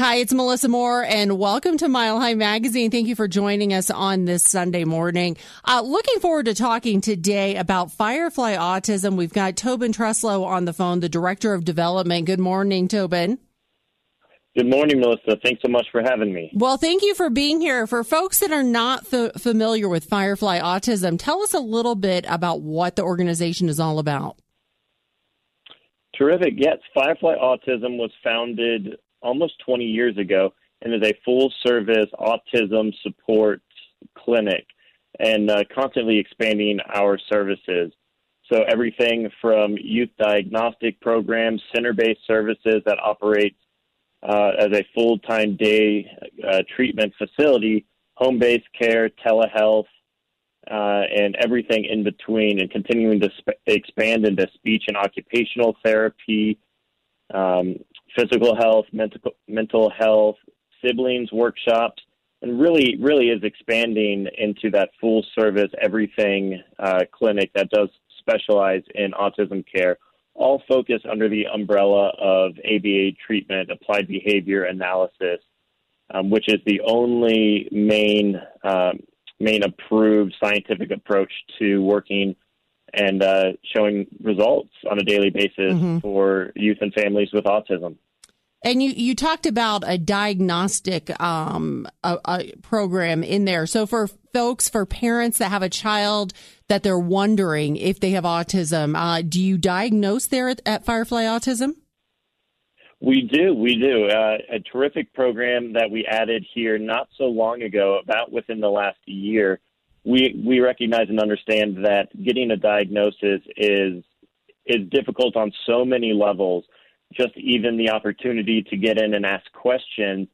Hi, it's Melissa Moore, and welcome to Mile High Magazine. Thank you for joining us on this Sunday morning. Uh, looking forward to talking today about Firefly Autism. We've got Tobin Truslow on the phone, the Director of Development. Good morning, Tobin. Good morning, Melissa. Thanks so much for having me. Well, thank you for being here. For folks that are not f- familiar with Firefly Autism, tell us a little bit about what the organization is all about. Terrific. Yes, Firefly Autism was founded almost 20 years ago and is a full service autism support clinic and uh, constantly expanding our services. So, everything from youth diagnostic programs, center based services that operate uh, as a full time day uh, treatment facility, home based care, telehealth, uh, and everything in between, and continuing to sp- expand into speech and occupational therapy, um, physical health, mental mental health, siblings workshops, and really, really is expanding into that full service everything uh, clinic that does specialize in autism care, all focused under the umbrella of ABA treatment, applied behavior analysis, um, which is the only main um, main approved scientific approach to working and uh, showing results on a daily basis mm-hmm. for youth and families with autism. And you, you talked about a diagnostic um, a, a program in there. So for folks, for parents that have a child that they're wondering if they have autism, uh, do you diagnose there at, at, Firefly Autism? We do, we do. Uh, a terrific program that we added here not so long ago, about within the last year. We we recognize and understand that getting a diagnosis is is difficult on so many levels just even the opportunity to get in and ask questions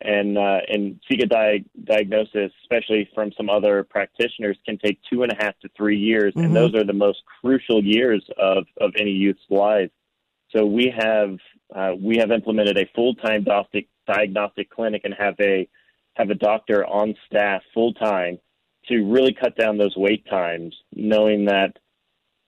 and uh, and seek a di- diagnosis, especially from some other practitioners, can take two and a half to three years, mm-hmm. and those are the most crucial years of of any youth's life. So we have uh, we have implemented a full time diagnostic diagnostic clinic and have a have a doctor on staff full time to really cut down those wait times, knowing that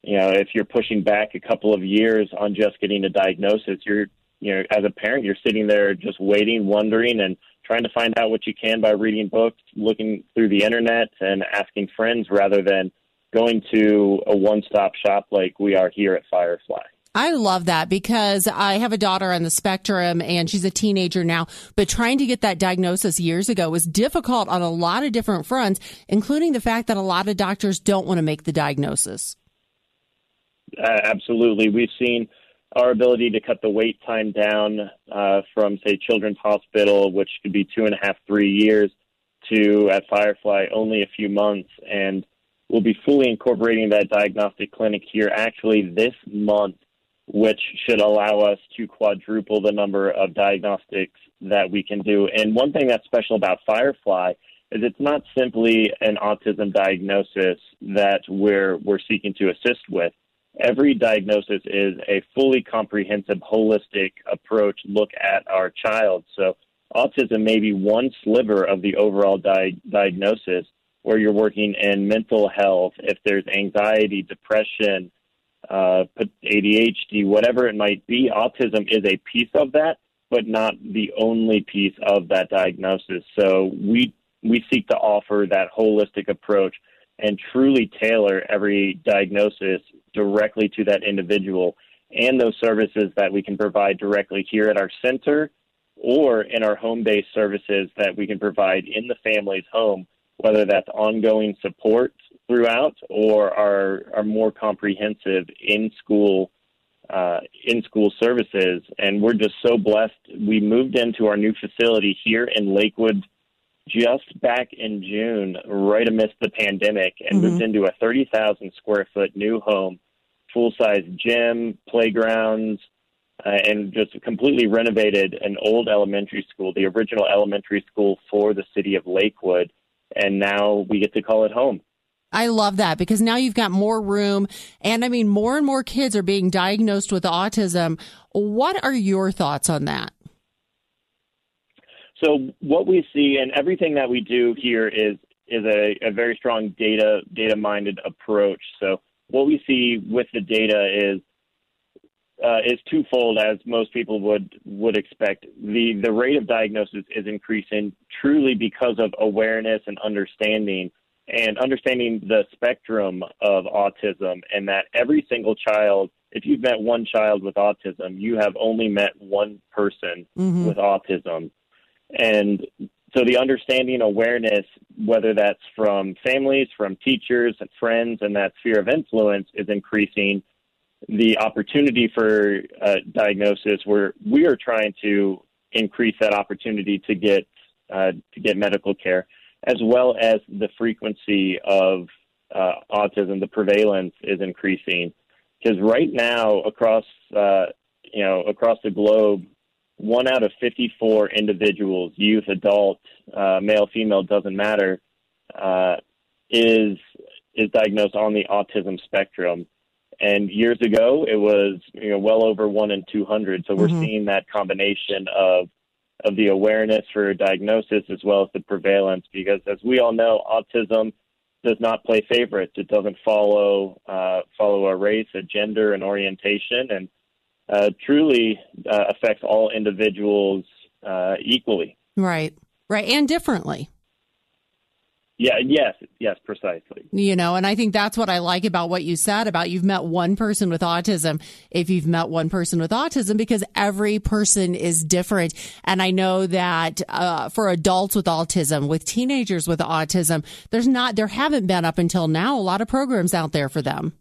you know, if you're pushing back a couple of years on just getting a diagnosis, you're, you know, as a parent, you're sitting there just waiting, wondering, and trying to find out what you can by reading books, looking through the internet, and asking friends rather than going to a one stop shop like we are here at Firefly. I love that because I have a daughter on the spectrum and she's a teenager now, but trying to get that diagnosis years ago was difficult on a lot of different fronts, including the fact that a lot of doctors don't want to make the diagnosis. Uh, absolutely. We've seen our ability to cut the wait time down uh, from, say, Children's Hospital, which could be two and a half, three years, to at Firefly only a few months. And we'll be fully incorporating that diagnostic clinic here actually this month, which should allow us to quadruple the number of diagnostics that we can do. And one thing that's special about Firefly is it's not simply an autism diagnosis that we're we're seeking to assist with every diagnosis is a fully comprehensive, holistic approach look at our child. So autism may be one sliver of the overall di- diagnosis where you're working in mental health, if there's anxiety, depression, uh, ADHD, whatever it might be, autism is a piece of that, but not the only piece of that diagnosis. So we we seek to offer that holistic approach and truly tailor every diagnosis directly to that individual and those services that we can provide directly here at our center or in our home based services that we can provide in the family's home, whether that's ongoing support throughout or are our more comprehensive in school uh, in school services. And we're just so blessed. We moved into our new facility here in Lakewood just back in June, right amidst the pandemic, and mm-hmm. moved into a 30,000 square foot new home full size gym, playgrounds, uh, and just completely renovated an old elementary school, the original elementary school for the city of Lakewood. And now we get to call it home. I love that because now you've got more room. And I mean, more and more kids are being diagnosed with autism. What are your thoughts on that? So what we see and everything that we do here is is a, a very strong data data minded approach. So what we see with the data is uh, is twofold, as most people would would expect. the The rate of diagnosis is increasing truly because of awareness and understanding, and understanding the spectrum of autism, and that every single child. If you've met one child with autism, you have only met one person mm-hmm. with autism, and so the understanding awareness, whether that's from families, from teachers and friends, and that sphere of influence is increasing the opportunity for uh, diagnosis, where we are trying to increase that opportunity to get uh, to get medical care, as well as the frequency of uh, autism. The prevalence is increasing because right now across uh, you know across the globe, one out of 54 individuals, youth, adult, uh, male, female, doesn't matter, uh, is is diagnosed on the autism spectrum. And years ago, it was you know well over one in 200. So we're mm-hmm. seeing that combination of of the awareness for diagnosis as well as the prevalence, because as we all know, autism does not play favorites. It doesn't follow uh, follow a race, a gender, an orientation, and uh, truly uh, affects all individuals uh, equally. Right, right, and differently. Yeah, yes, yes, precisely. You know, and I think that's what I like about what you said about you've met one person with autism. If you've met one person with autism, because every person is different. And I know that uh, for adults with autism, with teenagers with autism, there's not, there haven't been up until now a lot of programs out there for them.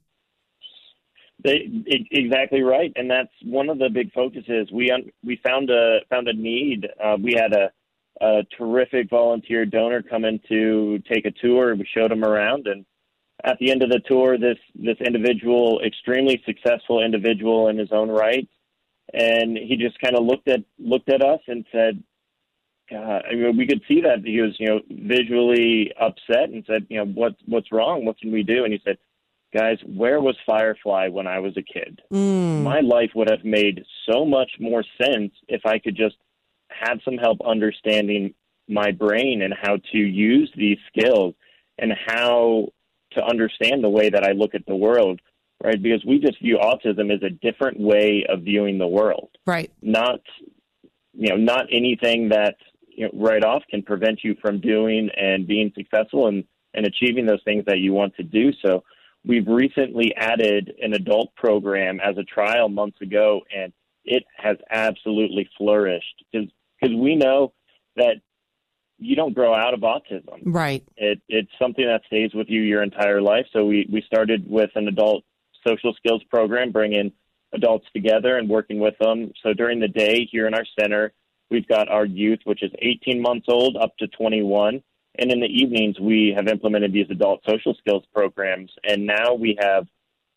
They, exactly right, and that's one of the big focuses. We un, we found a found a need. Uh, we had a a terrific volunteer donor come in to take a tour. We showed him around, and at the end of the tour, this this individual, extremely successful individual in his own right, and he just kind of looked at looked at us and said, God, I mean, we could see that he was, you know, visually upset and said, you know, what what's wrong? What can we do? And he said, guys, where was Firefly when I was a kid? Mm. My life would have made so much more sense if I could just had some help understanding my brain and how to use these skills and how to understand the way that I look at the world, right? Because we just view autism as a different way of viewing the world. Right. Not you know, not anything that you know, right off can prevent you from doing and being successful and, and achieving those things that you want to do. So we've recently added an adult program as a trial months ago and it has absolutely flourished because because we know that you don't grow out of autism. Right. It, it's something that stays with you your entire life. So we, we started with an adult social skills program, bringing adults together and working with them. So during the day here in our center, we've got our youth, which is 18 months old up to 21. And in the evenings, we have implemented these adult social skills programs. And now we have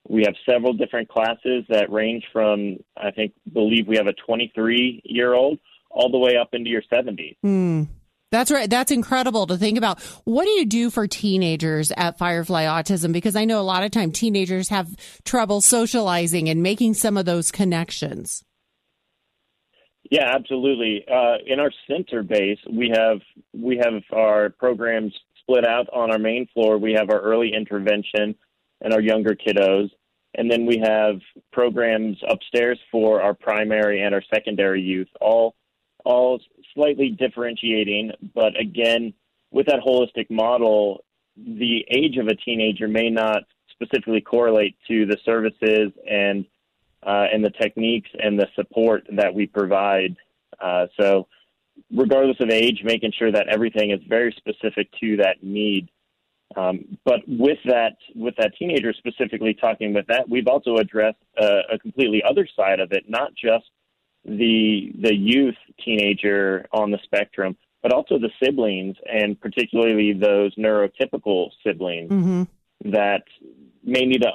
we have several different classes that range from I think believe we have a 23 year old all the way up into your 70s. Mm. That's right. That's incredible to think about. What do you do for teenagers at Firefly Autism? Because I know a lot of time teenagers have trouble socializing and making some of those connections. Yeah, absolutely. Uh, in our center base, we have we have our programs split out on our main floor. We have our early intervention and our younger kiddos, and then we have programs upstairs for our primary and our secondary youth, all all slightly differentiating, but again, with that holistic model, the age of a teenager may not specifically correlate to the services and uh, and the techniques and the support that we provide. Uh, so, regardless of age, making sure that everything is very specific to that need. Um, but with that, with that teenager specifically talking with that, we've also addressed uh, a completely other side of it, not just the the youth teenager on the spectrum, but also the siblings, and particularly those neurotypical siblings mm-hmm. that may need to,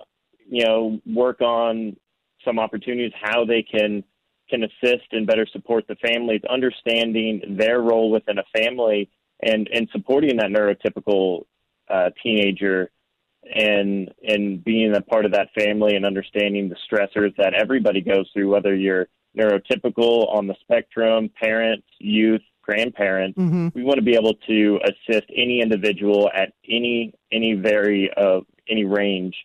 you know, work on some opportunities how they can can assist and better support the families, understanding their role within a family, and and supporting that neurotypical uh, teenager and and being a part of that family and understanding the stressors that everybody goes through, whether you're neurotypical on the spectrum, parents, youth, grandparents. Mm-hmm. We want to be able to assist any individual at any any very uh, any range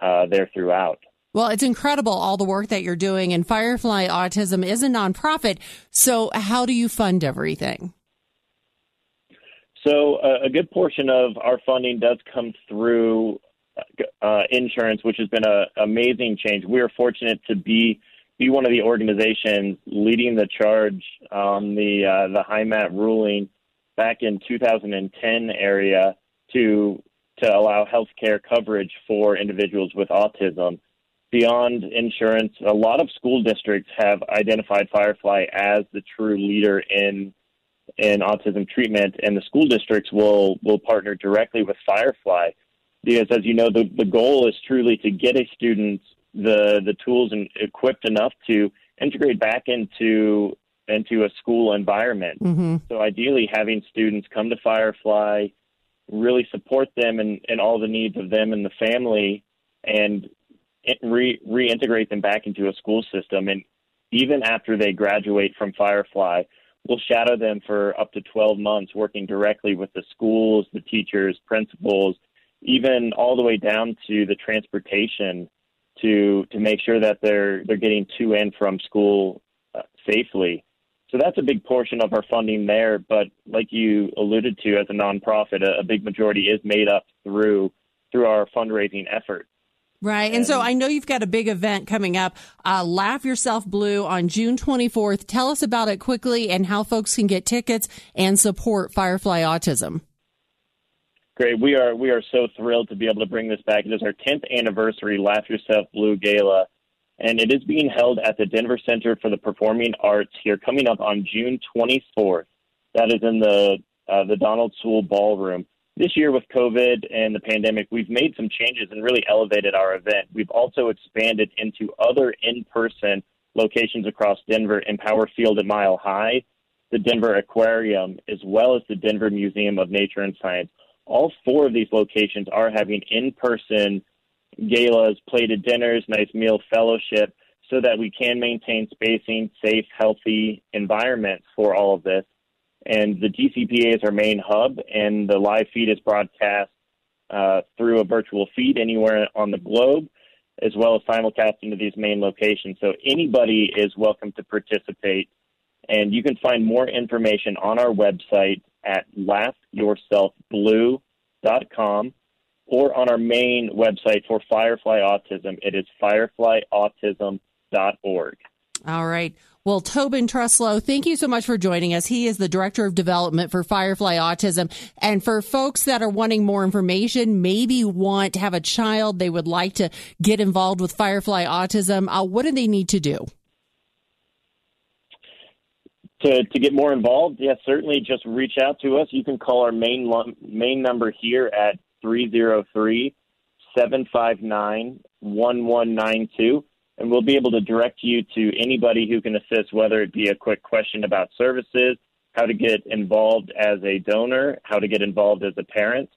uh, there throughout. Well, it's incredible all the work that you're doing, and Firefly Autism is a nonprofit. So, how do you fund everything? So, uh, a good portion of our funding does come through uh, insurance, which has been an amazing change. We are fortunate to be be one of the organizations leading the charge on the uh, the HIMAT ruling back in 2010 area to to allow health care coverage for individuals with autism. Beyond insurance, a lot of school districts have identified Firefly as the true leader in in autism treatment, and the school districts will will partner directly with Firefly because, as you know, the the goal is truly to get a student the the tools and equipped enough to integrate back into into a school environment. Mm-hmm. So ideally, having students come to Firefly, really support them and, and all the needs of them and the family, and re- reintegrate them back into a school system. And even after they graduate from Firefly, we'll shadow them for up to 12 months, working directly with the schools, the teachers, principals, even all the way down to the transportation to to make sure that they're they're getting to and from school uh, safely. So that's a big portion of our funding there. But like you alluded to, as a nonprofit, a, a big majority is made up through through our fundraising effort. Right. And, and, so I know you've got a big event coming up, uh, Laugh Yourself Blue on June 24th. Tell us about it quickly and how folks can get tickets and support Firefly Autism. Great. We are we are so thrilled to be able to bring this back. It is our 10th anniversary Laugh Yourself Blue Gala, and it is being held at the Denver Center for the Performing Arts here, coming up on June 24th. That is in the uh, the Donald Seawell Ballroom. This year, with COVID and the pandemic, we've made some changes and really elevated our event. We've also expanded into other in-person locations across Denver, Empower Field at Mile High, the Denver Aquarium, as well as the Denver Museum of Nature and Science all four of these locations are having in person galas, plated dinners, nice meal fellowship, so that we can maintain spacing, safe, healthy environments for all of this. And the DCPA is our main hub, and the live feed is broadcast uh, through a virtual feed anywhere on the globe, as well as simulcasting to these main locations. So anybody is welcome to participate. And you can find more information on our website at laughyourselfblue.com or on our main website for Firefly Autism. It is fireflyautism.org. All right. Well, Tobin Truslow, thank you so much for joining us. He is the Director of Development for Firefly Autism. And for folks that are wanting more information, maybe want to have a child, they would like to get involved with Firefly Autism, uh, what do they need to do? To, to get more involved, yes, certainly just reach out to us. You can call our main main number here at 303 759 1192, and we'll be able to direct you to anybody who can assist, whether it be a quick question about services, how to get involved as a donor, how to get involved as a parent,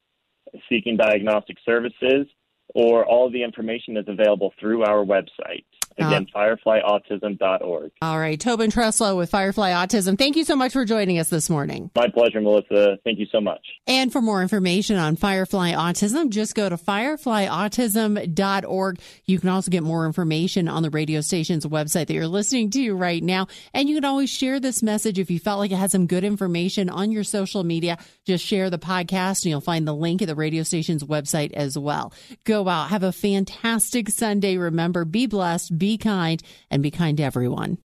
seeking diagnostic services, or all the information is available through our website. Again, uh, fireflyautism.org. All right. Tobin Truslow with Firefly Autism. Thank you so much for joining us this morning. My pleasure, Melissa. Thank you so much. And for more information on Firefly Autism, just go to fireflyautism.org. You can also get more information on the radio station's website that you're listening to right now. And you can always share this message if you felt like it had some good information on your social media. Just share the podcast and you'll find the link at the radio station's website as well. Go out. Have a fantastic Sunday. Remember, be blessed be kind and be kind to everyone.